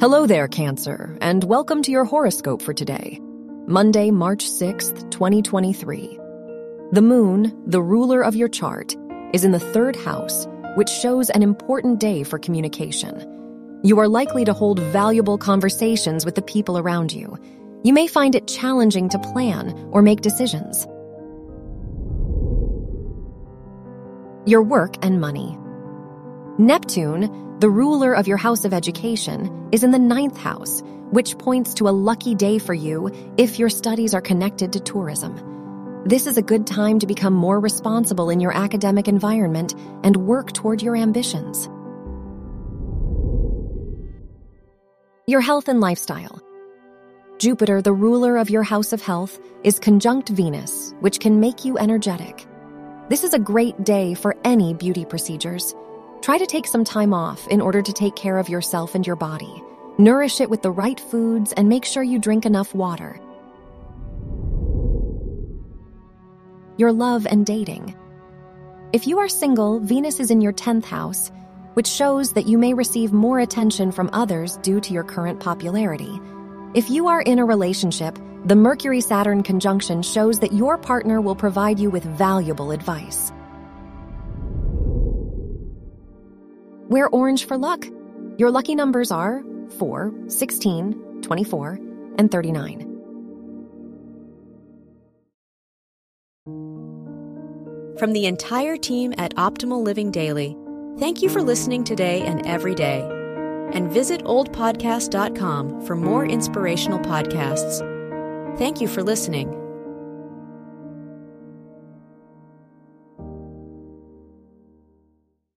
Hello there, Cancer, and welcome to your horoscope for today, Monday, March 6th, 2023. The moon, the ruler of your chart, is in the third house, which shows an important day for communication. You are likely to hold valuable conversations with the people around you. You may find it challenging to plan or make decisions. Your work and money. Neptune, the ruler of your house of education, is in the ninth house, which points to a lucky day for you if your studies are connected to tourism. This is a good time to become more responsible in your academic environment and work toward your ambitions. Your health and lifestyle. Jupiter, the ruler of your house of health, is conjunct Venus, which can make you energetic. This is a great day for any beauty procedures. Try to take some time off in order to take care of yourself and your body. Nourish it with the right foods and make sure you drink enough water. Your love and dating. If you are single, Venus is in your 10th house, which shows that you may receive more attention from others due to your current popularity. If you are in a relationship, the Mercury Saturn conjunction shows that your partner will provide you with valuable advice. Wear orange for luck. Your lucky numbers are 4, 16, 24, and 39. From the entire team at Optimal Living Daily, thank you for listening today and every day. And visit oldpodcast.com for more inspirational podcasts. Thank you for listening.